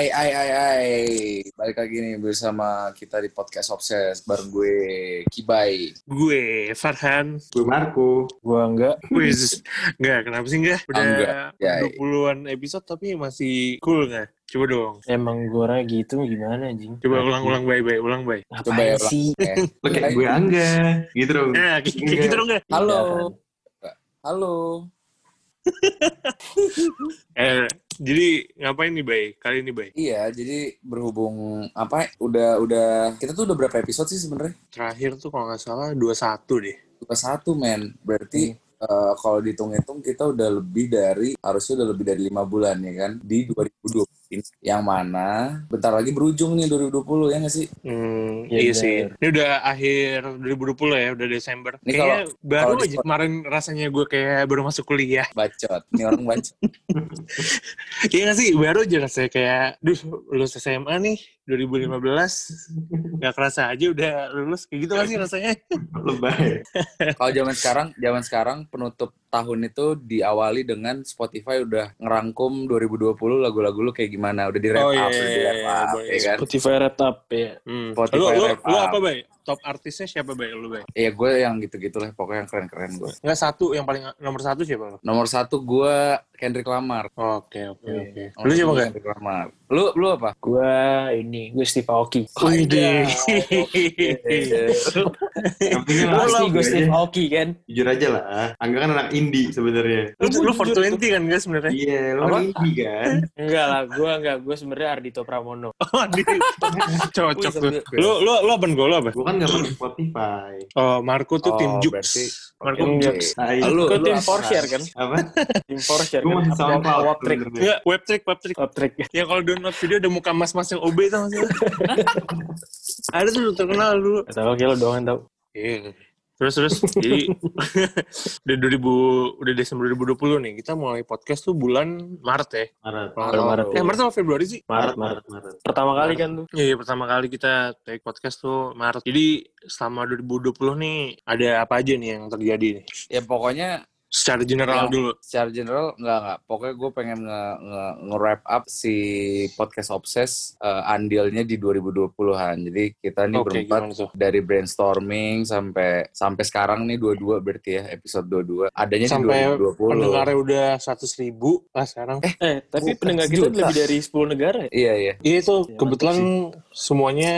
Ai, ai, ai, ai. Balik lagi nih bersama kita di podcast Obses bareng gue Kibai. Gue Farhan. Gue Marco. Gua enggak. Wis, enggak kenapa sih enggak? Udah Enggak, ya. 20-an episode tapi masih cool enggak? Coba dong. Emang gua orangnya gitu gimana anjing? Coba ulang-ulang baik-baik, ulang baik. Coba ya, sih? Lo kayak gue Angga. Gitu dong. Nah, gitu dong enggak? Halo. Halo. Eh, jadi ngapain nih, Bay? Kali ini, Bay? Iya, jadi berhubung apa? Udah udah kita tuh udah berapa episode sih sebenarnya? Terakhir tuh kalau nggak salah 21 deh. Cuma satu men. Berarti eh, kalau dihitung-hitung kita udah lebih dari harusnya udah lebih dari lima bulan ya kan di 2020 ini yang mana bentar lagi berujung nih 2020 ya nggak sih? Hmm, Iya, iya sih. Ini udah akhir 2020 ya, udah Desember. Ini Kayaknya kalau- baru kalau aja kemarin rasanya gue kayak baru masuk kuliah. Bacot. Ini orang bacot. Iya nggak sih? Baru aja rasanya kayak, duh lulus SMA nih 2015. Gak kerasa aja udah lulus. Kayak gitu sih rasanya? Lebay. Kalau zaman sekarang, zaman sekarang penutup tahun itu diawali dengan Spotify udah ngerangkum 2020 lagu-lagu lu kayak gimana, udah di wrap Oh, iya, up, di iya, wrap iya, up, boleh. ya kan? Spotify Red Up ya. Hmm. Spotify Lu, lu, wrap lu up. apa, Bay? Top artisnya siapa, Bay? Lu, Bay? Iya gue yang gitu-gitu lah, pokoknya yang keren-keren gue. Nggak satu, yang paling nomor satu siapa? lu? Nomor satu gue Kendrick Lamar. Oke, oke, Iya. oke. Lu siapa gua nggak? Kendrick Lamar. Lu lu apa? Gua ini, gue Steve Aoki. Wih, deh. Pasti lah, gue Steve. Aoki kan. Jujur aja lah. Angga kan anak indie sebenarnya. Lu, lu Jujur 420 kan, guys, sebenarnya? Iya, kan indie kan. Enggak lah, gua enggak. Gua sebenarnya Ardito Pramono. Oh, di... Cocok tuh. Lu, lu, lu apa? Gue lu apa? Gue kan gak pakai Spotify. Oh, Marco tuh tim Oh, Jux. berarti Marco Oke. Jux. Nah, Lu- lu tim? Forshare kan. Apa? Tim Forshare Gue kan. masih Apa- SoundCloud Wap Trick. Enggak, web trick, web trick. Wap Trick. Yang kalau download video ada muka mas-mas yang OB gak sih? ada tuh terkenal dulu. Gak tau, kayak lo doang tau. Iya. Terus terus jadi udah 2000 udah Desember 2020 nih kita mulai podcast tuh bulan Maret ya. Maret. Maret, Maret. Eh Maret atau Februari sih? Maret, Maret. Maret. Pertama kali kan tuh. Iya, iya, pertama kali kita take podcast tuh Maret. Jadi selama 2020 nih ada apa aja nih yang terjadi nih? ya pokoknya Secara general Ya. dulu. secara general enggak enggak. Pokoknya gue pengen nge, nge, nge-wrap up si podcast Obses eh, andilnya di 2020-an. Jadi kita nih Oke, berempat dari brainstorming sampai sampai sekarang nih dua-dua berarti ya episode dua-dua adanya Sampai di 2020. Pendengarnya udah 100 ribu lah sekarang. Eh, tapi Bukan, pendengar kita sejuta. lebih dari 10 negara ya? Iya iya. Iya itu Ya, kebetulan semuanya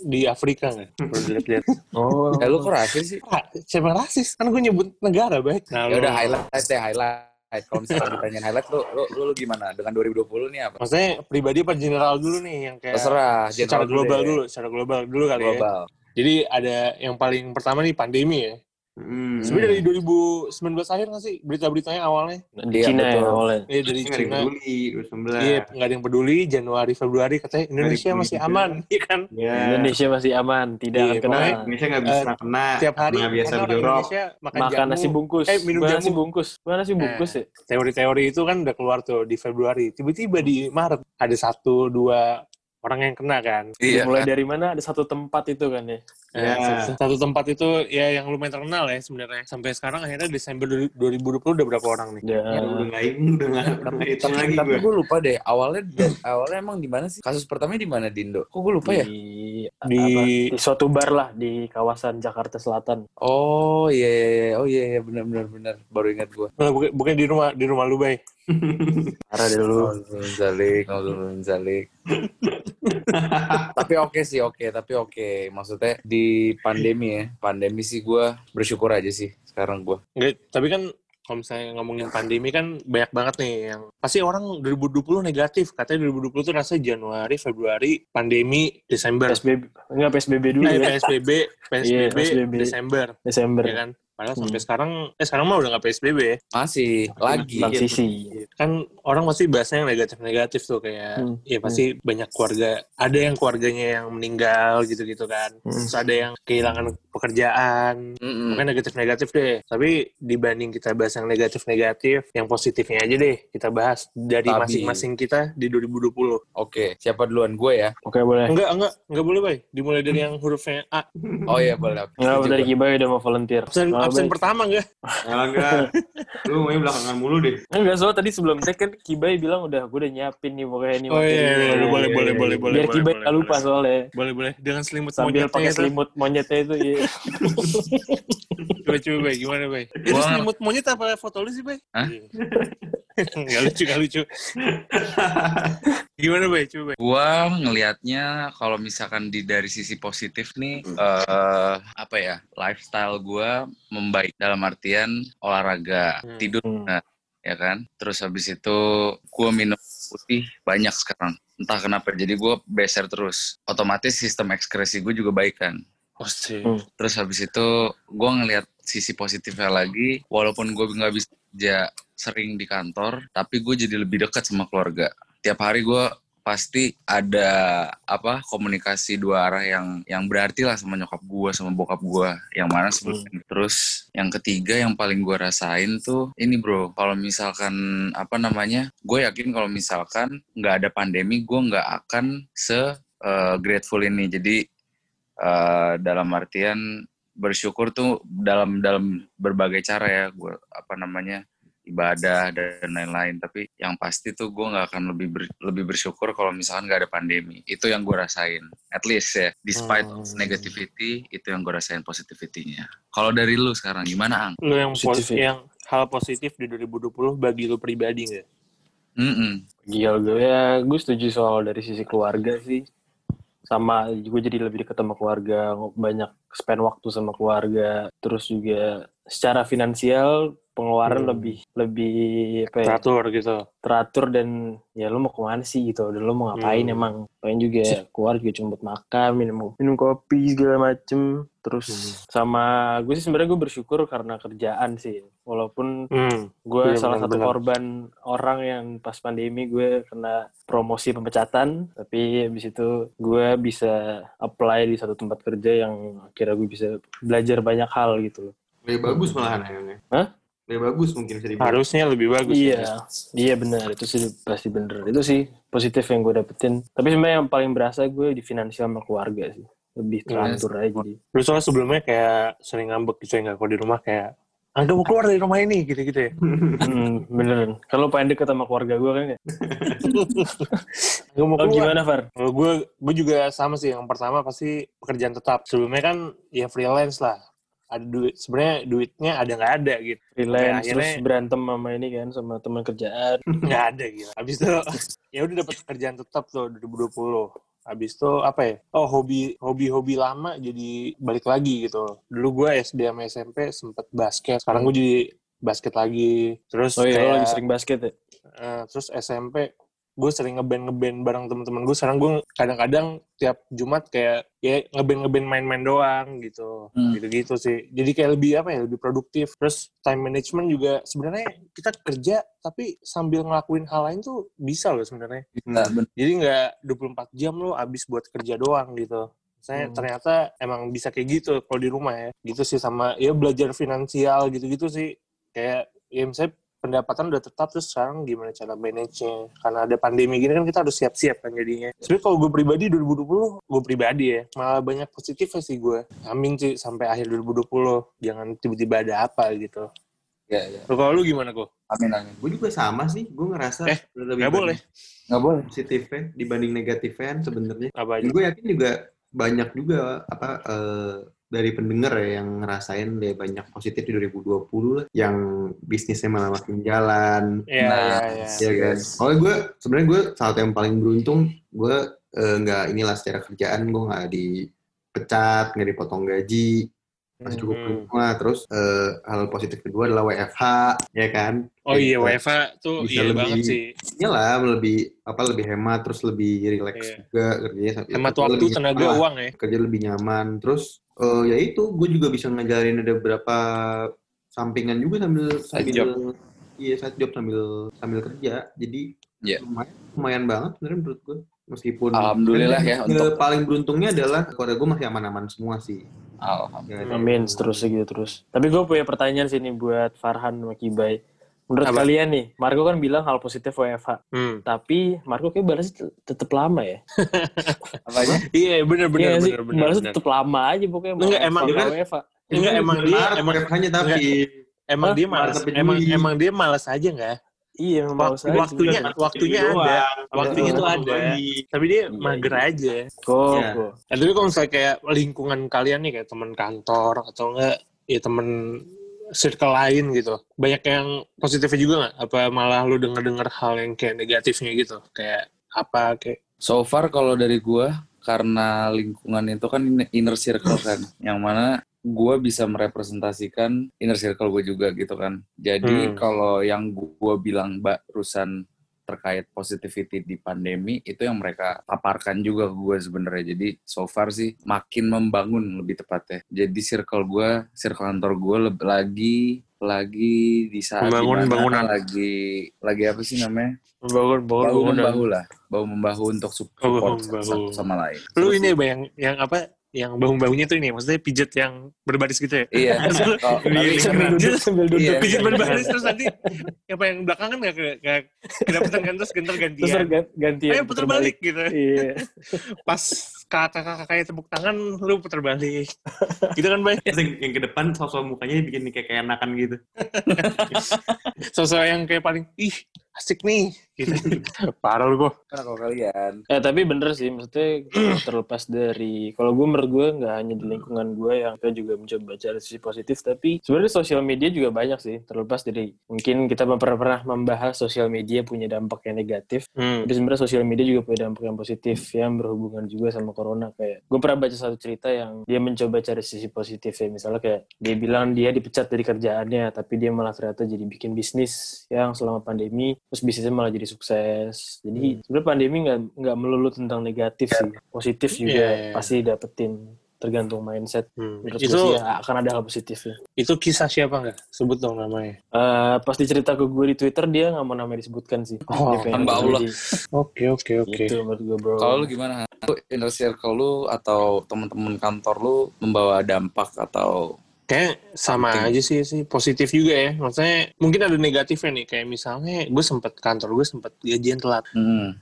di Afrika nggak? Baru dilihat-lihat. Oh. Eh lu kok rasis sih? Ah, Siapa rasis? Kan gue nyebut negara baik. Nah, Ya highlight deh highlight. Kalau misalnya ditanyain highlight lu, lu, lu, lu gimana dengan 2020 nih apa? Maksudnya pribadi apa general dulu nih yang kayak Terserah. secara global deh. dulu, secara global dulu kali ya. Global. Jadi ada yang paling pertama nih pandemi ya. Hmm. Sebenarnya dari 2019 akhir nggak sih berita-beritanya awalnya? Di Iya, Cina ya awalnya. Iya dari Nggak ada yang Cina. peduli. 2019. Iya, nggak ada yang peduli. Januari, Februari katanya Indonesia masih aman, iya kan? Ya. Indonesia masih aman, tidak Iya, akan kena. Indonesia gak bisa Eh, kena. Tiap hari Nggak biasa kan orang jorok. Indonesia makan, Makan jamu. nasi bungkus. Eh, minum Bukan jamu. nasi bungkus. Bukan nasi bungkus ya? Teori-teori itu kan udah keluar tuh di Februari. Tiba-tiba di Maret ada satu dua orang yang kena kan. Iya. Mulai dari mana ada satu tempat itu kan ya? Nah, Ya. satu, satu tempat itu ya yang lumayan terkenal ya sebenarnya. Sampai sekarang akhirnya Desember 2020 udah berapa orang nih? Ya. Ya, udah gak ini, udah gak udah nggak hitung Tapi, lagi tapi gue. gue lupa deh awalnya dan- awalnya emang di mana sih kasus pertamanya di mana Dindo? Kok gue lupa ya? di, Di- apa, di suatu bar lah di kawasan Jakarta Selatan. Oh iya iya iya. oh iya iya benar benar benar baru ingat gue. Nah, bukan, bukan di rumah di rumah lu bay. Parah deh dulu. Nuzul Zalik, Zalik. tapi oke sih oke, tapi oke. Maksudnya di pandemi ya, pandemi sih gue bersyukur aja sih sekarang gue. Nggak, tapi kan kalau misalnya ngomongin pandemi kan banyak banget nih yang pasti orang 2020 negatif katanya 2020 tuh rasanya Januari Februari pandemi Desember PSBB enggak PSBB dulu eh, ya. PSBB PSBB, Iya, PSBB. Desember Desember. ya kan padahal Hmm. sampai sekarang eh sekarang mah udah nggak PSBB ya Masih lagi. Transisi. kan orang pasti bahasnya yang negatif-negatif tuh kayak Hmm. ya pasti banyak keluarga ada yang keluarganya yang meninggal gitu-gitu kan Hmm. terus ada yang kehilangan pekerjaan Mm-mm. Bukan negatif-negatif deh. Tapi dibanding kita bahas yang negatif-negatif, yang positifnya aja deh kita bahas dari masing-masing kita di 2020. Oke, siapa duluan gue ya? Oke boleh. Enggak, enggak, enggak boleh, Bay. Dimulai dari yang hurufnya A. Oh iya boleh. Enggak dari gue. Kibai udah mau volunteer. Absen, absen pertama enggak? Ya enggak. Lu mau belakangan mulu deh. Enggak soal tadi sebelum take kan Kibai bilang udah gue udah nyiapin nih pokoknya nih Oh iya, materinya. iya, boleh, boleh, boleh, boleh, boleh. Biar Kibai boleh, gak lupa boleh. soalnya. Boleh, boleh. Dengan selimut Sambil monyetnya pakai itu. selimut monyetnya itu iya. Coba, coba, Bay. Gimana, Bay? Itu selimut monyet apa foto lu sih, Bay? Hah? gak lucu, gak lucu. Gimana, Bay? Coba, Bay. Gua ngelihatnya kalau misalkan di dari sisi positif nih eh apa ya lifestyle gua membaik dalam artian olahraga Hmm. tidur Hmm. benar, ya kan terus habis itu gua minum putih banyak sekarang entah kenapa jadi gua beser terus otomatis sistem ekskresi gue juga baik kan Oh. Hmm. terus habis itu gue ngelihat sisi positifnya lagi walaupun gue nggak bisa kerja sering di kantor tapi gue jadi lebih dekat sama keluarga tiap hari gue pasti ada apa komunikasi dua arah yang yang berarti lah sama nyokap gue sama bokap gue yang mana sebelumnya terus yang ketiga yang paling gue rasain tuh ini bro. Kalau misalkan apa namanya gue yakin kalau misalkan nggak ada pandemi gue nggak akan se eh, grateful ini. Jadi eh, dalam artian bersyukur tuh dalam dalam berbagai cara ya gue apa namanya ibadah dan lain-lain tapi yang pasti tuh gue nggak akan lebih ber- lebih bersyukur kalau misalkan nggak ada pandemi itu yang gue rasain at least ya despite Hmm. negativity itu yang gue rasain positivity-nya kalau dari lu sekarang gimana ang Lu yang, pos- Positif ya? yang hal positif di 2020 bagi lu pribadi nggak? Mm-mm. Gila gue ya, gue setuju soal dari sisi keluarga sih. Sama gue jadi lebih dekat sama keluarga, banyak spend waktu sama keluarga. Terus juga secara finansial pengeluaran Hmm. lebih lebih apa ya, Teratur gitu. teratur dan ya lu mau ke mana sih gitu dan lu mau ngapain Hmm. emang paling juga keluar juga cuma buat makan minum minum kopi segala macem terus Hmm. sama gue sih sebenarnya gue bersyukur karena kerjaan sih walaupun Hmm. gue Iya, salah satu korban orang yang pas pandemi gue kena promosi pemecatan tapi habis itu gue bisa apply di satu tempat kerja yang akhirnya gue bisa belajar banyak hal gitu loh Lebih bagus malahan ayamnya. Hah? Lebih bagus mungkin bisa dibilang. Harusnya lebih bagus. ya. Iya, iya benar itu sih pasti bener. Itu sih positif yang gue dapetin. Tapi sebenarnya yang paling berasa gue di finansial sama keluarga sih. Lebih teratur aja jadi. Lu soalnya sebelumnya kayak sering ngambek gitu ya nggak kalau di rumah kayak Angga mau keluar dari rumah ini gitu-gitu ya. Hmm, beneran. Kalau pengen deket sama keluarga gue kan ya. Angga mau Kalau keluar. gimana Far? Kalau gue, gue juga sama sih. Yang pertama pasti pekerjaan tetap. Sebelumnya kan ya freelance lah. Ada duit, sebenarnya duitnya ada nggak ada gitu. Freelance terus akhirnya- berantem sama ini kan sama teman kerjaan. Nggak ada gitu. Habis itu ya udah dapat pekerjaan tetap tuh 2020. Habis itu apa ya? Oh hobi hobi hobi lama jadi balik lagi gitu. Dulu gue SD sama SMP sempet basket. Sekarang gue jadi basket lagi. Terus Oh iya, kayak- lagi sering basket ya? Eh, terus SMP gue sering ngeband ngeband bareng teman-teman gue sekarang gue kadang-kadang tiap Jumat kayak ya ngeband ngeband main-main doang gitu. Hmm. gitu-gitu sih. Jadi kayak lebih apa ya lebih produktif. Terus time management juga sebenarnya kita kerja tapi sambil ngelakuin hal lain tuh bisa loh sebenarnya. Nah, jadi nggak 24 jam lo abis buat kerja doang gitu. Saya Hmm. ternyata emang bisa kayak gitu kalau di rumah ya. Gitu sih sama ya belajar finansial gitu-gitu sih. Kayak ya misalnya pendapatan udah tetap terus sekarang gimana cara manage-nya karena ada pandemi gini kan kita harus siap-siap kan jadinya sebenarnya kalau gue pribadi 2020 gue pribadi ya malah banyak positifnya sih gue amin sih sampai akhir 2020 jangan tiba-tiba ada apa gitu ya, ya. Kalau lu gimana kok amin amin Gue juga sama sih. Gue ngerasa Eh, lebih nggak boleh. nggak boleh positifnya dibanding negatifnya sebenarnya. apa Dan aja gue yakin juga banyak juga apa eh, dari pendengar ya yang ngerasain deh banyak positif di 2020 lah yang bisnisnya malah makin jalan Iya, Nah, iya, iya. ya kan soalnya gue sebenarnya gue salah satu yang paling beruntung gue eh, nggak inilah secara kerjaan gue nggak dipecat nggak dipotong gaji masih cukup Hmm. beruntung lah terus eh, hal positif kedua adalah WFH ya kan Oh iya, Gitu. WFA tuh Bisa iya lebih- banget sih. Iyalah lebih apa lebih hemat terus lebih relax Iya. juga kerjanya ya, Hemat waktu, lebih tenaga, lah. uang ya. kerja lebih nyaman terus eh, ya itu gue juga bisa ngejalanin ada beberapa sampingan juga sambil sambil job. iya side job sambil sambil kerja jadi Iya. lumayan lumayan banget sebenarnya menurut gue meskipun Alhamdulillah ya untuk paling beruntungnya adalah keluarga gue masih aman-aman semua sih alhamdulillah. Amin, seterusnya gitu terus. Tapi gue punya pertanyaan sih nih buat Farhan sama Kibai. Menurut Apa? kalian nih, Marco kan bilang hal positif WFH. Hmm. Tapi Marco kayak balasnya tet- tetep lama ya. apa aja Iya, bener bener Iya nggak sih? bener bener. balasnya bener. tetep lama aja pokoknya. Enggak, emang kan- WFH. Enggak, emang dia Benar, emang WFH-nya tapi emang dia malas emang emang dia malas aja nggak Iya, waktunya waktunya itu ada. Waktunya Iya. tuh ada. Tapi dia Iya, mager iya. aja. Kok, Iya. kok. Nah, tapi kalau misalnya kayak lingkungan kalian nih kayak teman kantor atau enggak ya temen circle lain gitu. Banyak yang positifnya juga nggak? Apa malah lu denger-denger hal yang kayak negatifnya gitu? Kayak apa kayak So far kalau dari gua karena lingkungan itu kan in- inner circle kan, yang mana gua bisa merepresentasikan inner circle gue juga gitu kan. Jadi Hmm. kalau yang gua bilang barusan terkait positivity di pandemi itu yang mereka paparkan juga ke gue sebenarnya. Jadi so far sih makin membangun lebih tepatnya. Jadi circle gue, circle kantor gue lagi lagi di saat Membangun bangunan. lagi lagi apa sih namanya? Membangun, bangun, bahu membahu lah bahu membahu untuk bahu support membahu. satu sama lain lu Terus- ini bang yang apa yang bahu-bahunya tuh ini maksudnya pijet yang berbaris gitu ya? iya Terus Iya, tapi- iya. Sambil duduk, sambil duduk. Iya. Pijet berbaris terus nanti apa yang belakang kan nggak ke- nggak kedapatan kan terus gentar Terus gantian. gan- gantian. Ayo putar balik gitu. Iya. Pas kakak-kakaknya tepuk tangan, lu putar balik. gitu kan, Bay? Terus yang, yang ke depan sosok mukanya bikin kayak kayak enakan gitu. Sosok yang kayak paling, ih, asik nih. Gitu. Parah lu kok. Karena kalau kalian Eh tapi bener sih, maksudnya terlepas dari, kalau gue menurut gue nggak hanya di lingkungan gue yang kita juga mencoba cari sisi positif, tapi sebenarnya sosial media juga banyak sih, terlepas dari mungkin kita pernah pernah membahas sosial media punya dampak yang negatif, Hmm. tapi sebenarnya sosial media juga punya dampak yang positif yang berhubungan juga sama corona kayak gue pernah baca satu cerita yang dia mencoba cari sisi positif ya misalnya kayak dia bilang dia dipecat dari kerjaannya tapi dia malah ternyata jadi bikin bisnis yang selama pandemi terus bisnisnya malah jadi sukses jadi sebenarnya pandemi nggak nggak melulu tentang negatif sih positif juga Iya, iya. pasti dapetin tergantung mindset Hmm. menurut Itu sih ya, akan ada hal positifnya itu kisah siapa nggak? Sebut dong namanya. Eh pas dicerita ke gue di twitter dia nggak mau namanya disebutkan sih Oh, hamba Allah. Oke, oke, oke. gitu menurut gue bro kalau lu gimana lu inner circle lu atau teman-teman kantor lu membawa dampak atau Kayak sama aja sih sih positif juga ya. Maksudnya mungkin ada negatifnya nih kayak misalnya gue sempet kantor gue sempet gajian telat. hmm,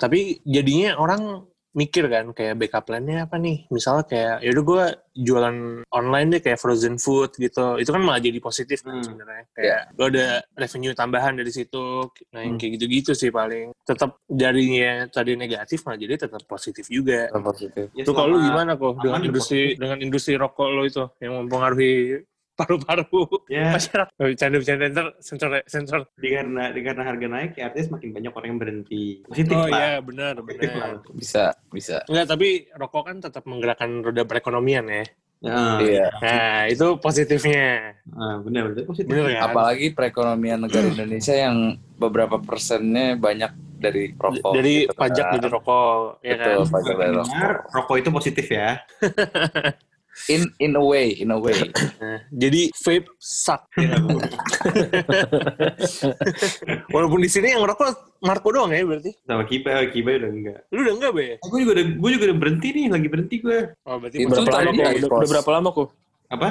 Tapi jadinya orang mikir kan kayak backup plan-nya apa nih. Misalnya kayak yaudah gue jualan online deh kayak frozen food gitu. Itu kan malah jadi positif kan Hmm. sebenarnya. Kayak lo ada revenue tambahan dari situ. Nah yang Hmm. kayak gitu-gitu sih paling. Tetap jadinya tadi negatif malah jadi tetap positif juga. positif Ya, Itu kalau lu gimana kok dengan industri dengan industri rokok lo itu yang mempengaruhi paru-paru Ya, masyarakat. Oh, Bercanda-bercanda ntar sensor sensor. di karena di karena harga naik ya artinya semakin banyak orang yang berhenti. Positif Oh lah. iya benar benar. bisa bisa Enggak tapi rokok kan tetap menggerakkan roda perekonomian ya. Ya, iya Nah itu positifnya. ah, benar benar positif. Bener kan? apalagi perekonomian negara Indonesia yang beberapa persennya banyak dari rokok dari gitu kan. pajak dari rokok ya kan. betul pajak dari rokok rokok itu positif ya. in in a way in a way jadi vape suck. ya kan? Walaupun di sini yang rokok Marco doang ya berarti. Sama Kiba, Kiba udah enggak. Lu udah enggak be? Gue juga udah, gue juga udah berhenti nih, lagi berhenti gue. Oh berarti Itu berapa lama kok? Udah, berapa lama kok? Apa?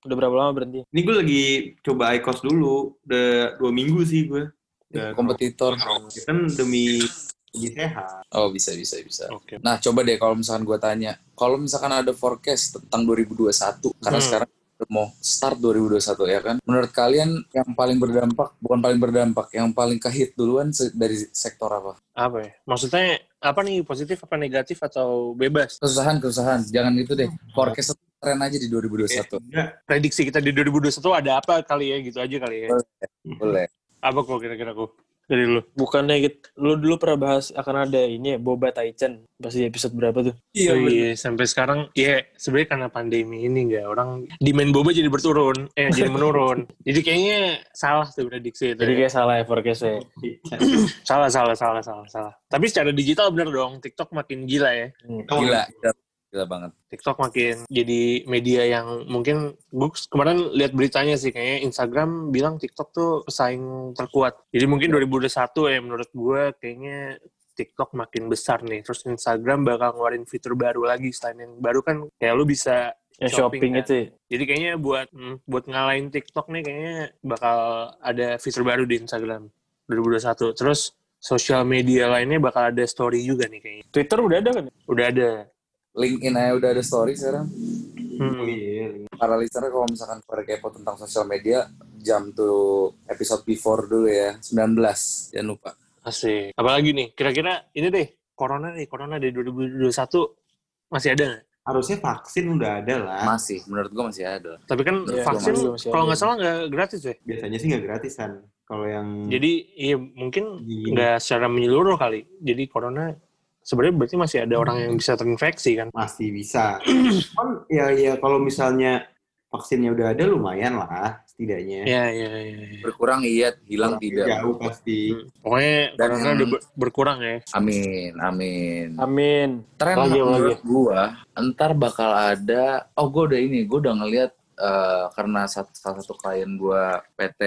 Udah berapa lama berhenti? Ini gue lagi coba ICOS dulu, udah dua minggu sih gue. Udah kompetitor kan demi lebih sehat. oh bisa bisa bisa Oke. Nah, coba deh kalau misalkan gue tanya, kalau misalkan ada forecast tentang 2021, karena Hmm. sekarang mau start 2021 ya kan, menurut kalian yang paling berdampak, bukan paling berdampak, yang paling kehit duluan se- dari sektor apa? Apa ya? Maksudnya apa nih positif apa negatif atau bebas? Kesusahan, kesusahan, jangan itu deh. Forecast tren aja di 2021. Enggak, Prediksi kita di 2021 ada apa kali ya gitu aja kali ya. Boleh. Apa kok kira-kira kok dari lu? Bukannya gitu, lu dulu pernah bahas akan ada ini ya, Boba Taichan. Pas di episode berapa tuh? Iya, sampai sekarang ya sebenarnya karena pandemi ini nggak orang demand boba jadi berturun, eh jadi menurun. jadi kayaknya salah tuh prediksi itu. Jadi ya. kayak salah ya forecastnya. Salah, salah, salah, salah, salah. Tapi secara digital bener dong, TikTok makin gila ya. Hmm. Gila, gila, gila banget. TikTok makin jadi media yang mungkin gue kemarin lihat beritanya sih kayaknya Instagram bilang TikTok tuh pesaing terkuat. Jadi mungkin 2021 ya menurut gue kayaknya TikTok makin besar nih. Terus Instagram bakal ngeluarin fitur baru lagi selain yang baru kan kayak lu bisa Yang Shopping, shopping, kan? itu ya. jadi kayaknya buat hmm, buat ngalahin TikTok nih kayaknya bakal ada fitur baru di Instagram 2021. Terus sosial media lainnya bakal ada story juga nih kayaknya. Twitter udah ada kan? Udah ada. LinkedIn aja udah ada story sekarang. Hmm. Iya. Para listener kalau misalkan pada kepo tentang sosial media, jam tuh episode before dulu ya. 19, jangan lupa. Asik. Apalagi nih, kira-kira ini deh, corona nih, corona di 2021 masih ada nggak? Harusnya vaksin udah ada lah. Masih, menurut gua masih ada. Tapi kan Iya, vaksin kalau nggak salah nggak gratis ya. Biasanya sih nggak gratisan. Kalau yang Jadi iya mungkin nggak secara menyeluruh kali. Jadi corona sebenarnya berarti masih ada orang yang bisa terinfeksi kan. masih bisa. Cuman ya ya kalau misalnya vaksinnya udah ada lumayan lah setidaknya. Iya iya iya. iya. Berkurang iya, hilang Kurangnya tidak. Jauh pasti. Hmm. Pokoknya Dan yang- udah ber- berkurang ya. Amin, amin. Amin. Tren Lagi, menurut gua, ntar bakal ada, oh gua udah ini, gua udah ngeliat eh, karena satu, salah satu klien gua PT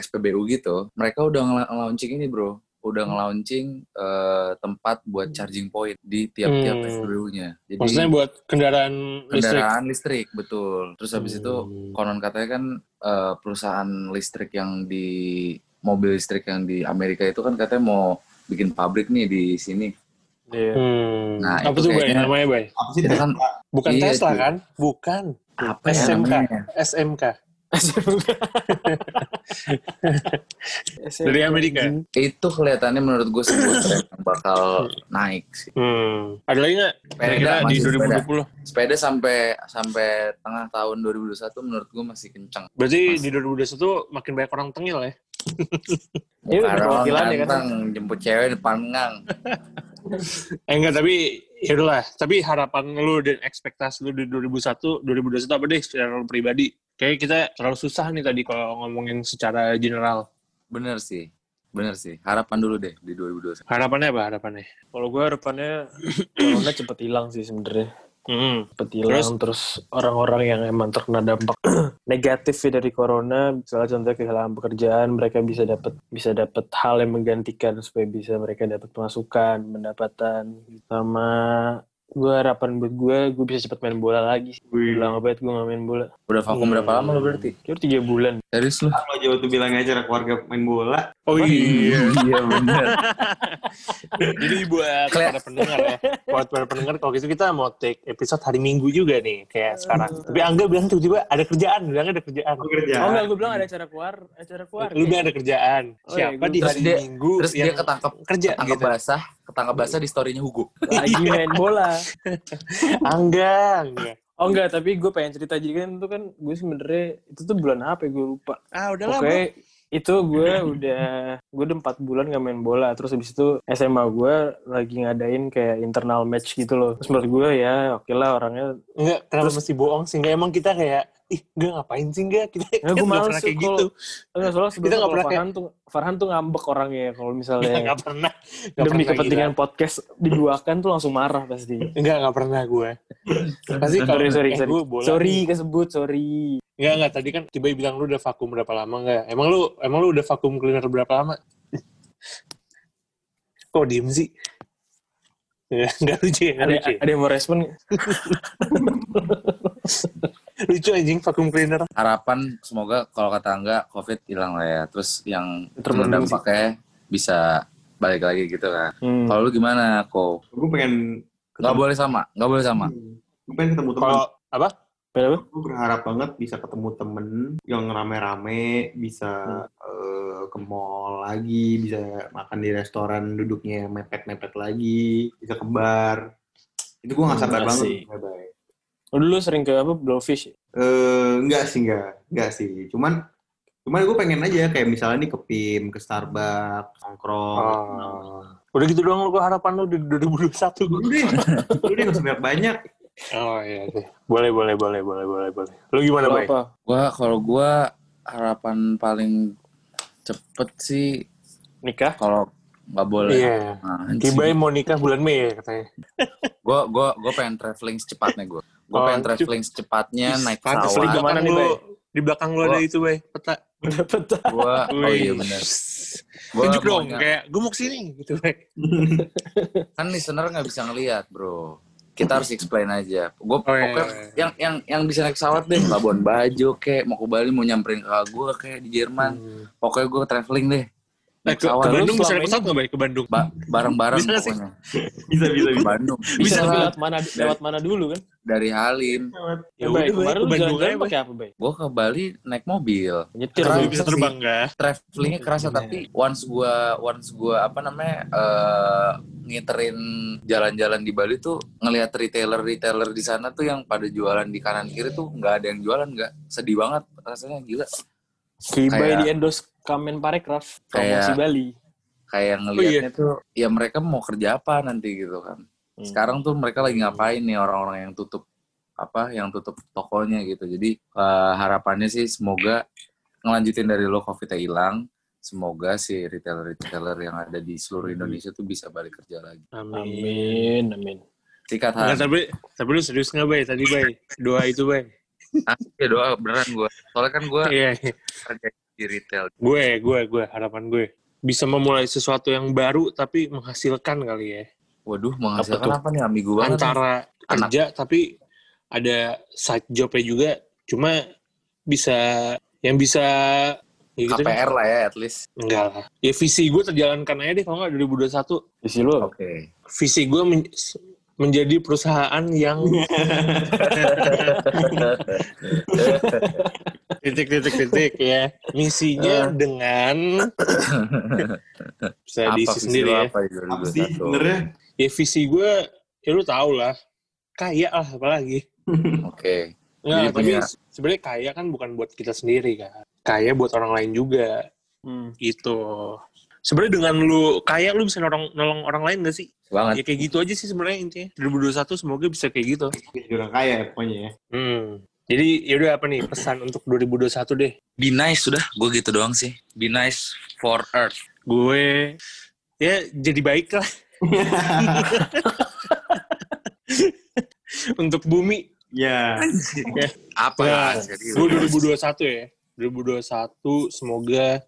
SPBU gitu, mereka udah ngel- nge-launching ini bro, udah nge-launching eh, tempat buat charging point di tiap-tiap Hmm. SPBU-nya. Jadi Maksudnya buat kendaraan listrik. kendaraan listrik. betul. Terus habis itu Hmm. konon katanya kan eh, perusahaan listrik yang di mobil listrik yang di Amerika itu kan katanya mau bikin pabrik nih di sini. Iya. Hmm. Nah, Apa itu tuh Bay? kayaknya- Namanya Bay? Apa sih Itu kan? Bukan Iya, Tesla kan? Bukan. apa ya SMK. namanya? SMK. Dari Amerika? Itu kelihatannya menurut gue sebuah tren yang bakal naik sih. Hmm. Ada lagi nggak? Kira-kira di masih sepeda. 2020. Sepeda sampai sampai tengah tahun 2021 menurut gue masih kencang. Berarti Mas. di 2021 makin banyak orang tengil ya? Iya, perwakilan ya kan? jemput cewek depan gang. Eh enggak, tapi ya udahlah. Tapi harapan lu dan ekspektasi lu di 2001, 2021 apa deh secara pribadi? Kayak kita terlalu susah nih tadi kalau ngomongin secara general. Bener sih. Bener sih. Harapan dulu deh di 2021. Harapannya apa harapannya? Kalau gue harapannya corona cepet hilang sih sebenarnya. Hmm. Cepet hilang terus, orang-orang yang emang terkena dampak negatif ya dari corona, misalnya contohnya kehilangan pekerjaan, mereka bisa dapat bisa dapat hal yang menggantikan supaya bisa mereka dapat pemasukan, pendapatan, sama gue harapan buat gue, gue bisa cepet main bola lagi. Udah lama banget gue gak main bola. Udah vakum Hmm. berapa lama lo berarti? Kira tiga bulan. Serius lu? Kalau jauh tuh bilang acara keluarga main bola. Oh iya. iya bener. Jadi buat para pendengar ya, buat para pendengar kalau gitu kita mau take episode hari Minggu juga nih kayak sekarang. Tapi Angga bilang tiba-tiba ada kerjaan, bilang ada kerjaan. Aku kerja. Oh enggak, gue bilang ada acara keluar, acara keluar. Lu bilang ada kerjaan. Oh iya, Siapa gua- di hari dia- Minggu Terus dia ketangkep kerja ketangkep gitu? basah, ketangkep basah di story-nya Hugo. Lagi main bola. Angga, Angga. Oh enggak, tapi gue pengen cerita jadi kan itu kan gue sebenarnya itu tuh bulan apa ya gue lupa. Ah udahlah Oke, bro. itu gue udah gue udah empat bulan gak main bola. Terus habis itu SMA gue lagi ngadain kayak internal match gitu loh. Terus menurut gue ya oke lah orangnya. Enggak, kenapa mesti bohong sih? Enggak, emang kita kayak, ih, enggak ngapain sih enggak? Kita Ya, gue males pernah kayak kalau- gitu. Enggak soalnya sebelumnya kalau pernah Farhan tuh Farhan tuh ngambek orangnya kalau Enggak, misalnya enggak pernah. Enggak demi pernah kepentingan gila. podcast diduakan tuh langsung marah pasti. Enggak, enggak pernah gue. Pasti kalau sorry sorry eh, sorry. gue bola sorry kesebut sorry. Enggak, enggak. Tadi kan tiba bilang lu udah vakum berapa lama enggak? Emang lu emang lu udah vakum cleaner berapa lama? Kok diem sih? Enggak, lucu ya? Ada lucu ya? ada yang mau respon? Lucu anjing vakum cleaner. Harapan semoga kalau kata Angga COVID hilang lah ya. Terus yang Terbendung kena sih. dampaknya bisa balik lagi gitu kan. Hmm. Kalau lu gimana, Ko? Gue pengen Nggak boleh sama, nggak boleh sama. Gue pengen ketemu teman. Kalau apa? Kenapa? Gue berharap banget bisa ketemu temen yang rame-rame, bisa eh, ke mall lagi, bisa makan di restoran duduknya mepet-mepet lagi, bisa ke bar. Itu gue gak sabar Hmm, banget. Bye-bye. Dulu sering ke apa Blowfish? Eh, enggak sih, enggak. Enggak sih. Cuman cuman gue pengen aja kayak misalnya nih ke PIM, ke Starbucks, nongkrong. Oh. Udah gitu doang lu gua harapan lu di 2021 gua. Udah, udah gak usah banyak. Oh iya sih. Boleh, boleh, boleh, boleh, boleh, boleh. Lu gimana, Lo Bay? apa? Gua kalau gua harapan paling cepet sih Nikah? kalau nggak boleh. Iya. Nah, anjing. Kibay mau nikah bulan Mei ya katanya. Gua gua gua pengen traveling secepatnya gua. Gua Oh, pengen traveling secepatnya naik Pantes pesawat. di Gimana belakang nih, lu, Bay? di belakang lu ada itu, Bay. Peta. Dapat Gua oh iya Wih. benar. Gua Tunjuk dong, maunya- kayak gue mau ke sini gitu, Bay. kan listener nggak bisa ngelihat bro kita harus explain aja gue Oh, iya, pokoknya iya. yang yang yang bisa naik pesawat deh Labuan Bajo kayak mau ke Bali mau nyamperin kakak gue kayak di Jerman Hmm. pokoknya gue traveling deh Eh, ke, ke Kawan lu Bandung bisa naik pesawat nggak, Bay? Ke Bandung? Ba- bareng-bareng Bisa sih? Bisa, bisa, bisa. Bandung. Bisa Bisa lewat mana lewat mana dulu kan? Dari Halim. Ya Ya, udah, Bay, kemarin ke lu Bandung jalan-jalan pakai apa, Bay? Gue ke Bali naik mobil. Nyetir. Keren. bisa terbang nggak? Travelingnya kerasa tapi once gua once gua apa namanya eh ngiterin jalan-jalan di Bali tuh ngelihat retailer-retailer di sana tuh yang pada jualan di kanan kiri tuh nggak ada yang jualan nggak sedih banget rasanya gila Kibai Kayak- di endorse Kamen Parekraf Kayak- promosi Bali. kayak iya. ngelihatnya tuh ya mereka mau kerja apa nanti gitu kan Hmm. sekarang tuh mereka lagi ngapain nih orang-orang yang tutup apa yang tutup tokonya gitu jadi eh, harapannya sih semoga ngelanjutin dari lo covidnya hilang semoga si retailer-retailer yang ada di seluruh Indonesia tuh bisa balik kerja lagi Amin. Amin, amin. sikat tapi, tapi lu serius nggak, Bay? Tadi, Bay. Doa itu, Bay. Ah, ya doa beneran gue soalnya kan gue Iya, kerja di retail gue, gue, gue, harapan gue. Bisa memulai sesuatu yang baru, tapi menghasilkan kali ya. waduh Apa menghasilkan tuh? apa, nih ambigu banget nih. Antara Anak. kerja, tapi ada side jobnya juga. Cuma bisa, yang bisa... Ya gitu deh. KPR lah ya at least Enggak lah. Ya visi gue terjalankan aja deh kalau nggak 2021. Visi lu apa? oke Visi gue men- menjadi perusahaan yang titik titik titik ya. Misinya dengan bisa apa diisi sendiri ya. apa sih 2021 sebenarnya? ya visi gue ya lu tau lah kaya lah apalagi. Oke. Nggak Jadi tapi punya- sebenarnya kaya kan bukan buat kita sendiri kan. Kaya buat orang lain juga. Hmm. gitu sebenarnya dengan lu kaya lu bisa nolong nolong orang lain gak sih? Banget. Ya kayak gitu aja sih sebenarnya intinya. 2021 semoga bisa kayak gitu. Jadi orang kaya ya pokoknya ya. hmm. Jadi yaudah apa nih pesan untuk 2021 deh? Be nice sudah gue gitu doang sih. Be nice for earth. Gue ya jadi baik lah. Untuk bumi. Ya. apa Nah, ya. serius. gue 2021 ya 2021 semoga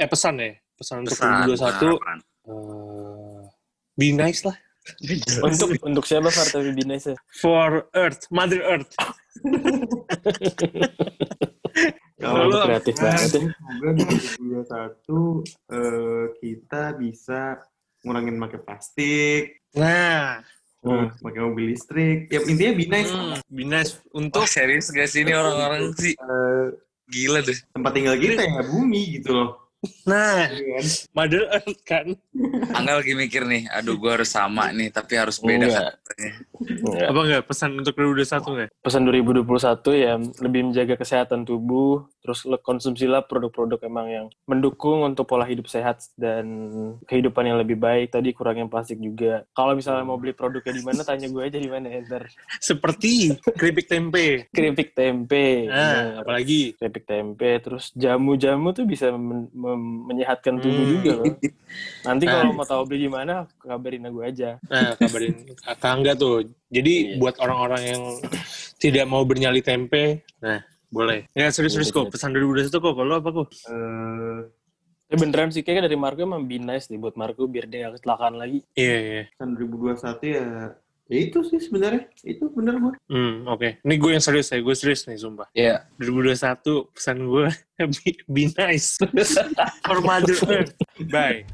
eh pesan ya pesan untuk Pesan, 2021 harapan. eh, be nice lah Untuk untuk siapa Far tapi binasa? for earth mother earth Kalau Lu Lu kreatif banget ya. Semoga di 2021 eh, kita bisa ngurangin pakai plastik, nah Hmm. pakai mobil listrik. Ya intinya be nice. hmm, be nice Untuk untuk serius gak sih ini orang-orang sih Eh, gila deh. tempat tinggal kita ya bumi gitu loh. Nah Iya kan? mother earth kan Angga lagi mikir nih, aduh gue harus sama nih, tapi harus beda Enggak. katanya. Enggak. apa enggak pesan untuk 2021 enggak Pesan 2021 ya lebih menjaga kesehatan tubuh, terus konsumsilah produk-produk emang yang mendukung untuk pola hidup sehat dan kehidupan yang lebih baik. Tadi kurangin plastik juga. Kalau misalnya mau beli produknya di mana, tanya gue aja di mana ya, ntar. seperti keripik tempe Keripik tempe. nah apalagi keripik tempe terus jamu-jamu tuh bisa men- menyehatkan tubuh Hmm. juga loh. Nanti Nah. kalau mau tahu beli di mana kabarin aku aja. Nah, kabarin kakak Angga tuh. Jadi Iya. buat orang-orang yang tidak mau bernyali tempe, nah boleh. Ya serius-serius Iya, kok. Pesan 2021 kok. Kalau apa kok? Eh, Eh beneran sih kayaknya dari Marco emang be nice nih buat Marco biar dia gak kecelakaan lagi. Iya, iya. kan 2021 ya ya itu sih sebenarnya itu bener gue Hmm, oke. Ini gue yang serius ya. Gue serius nih, sumpah. Iya, 2021 pesan gue be, be nice for mother earth. Bye.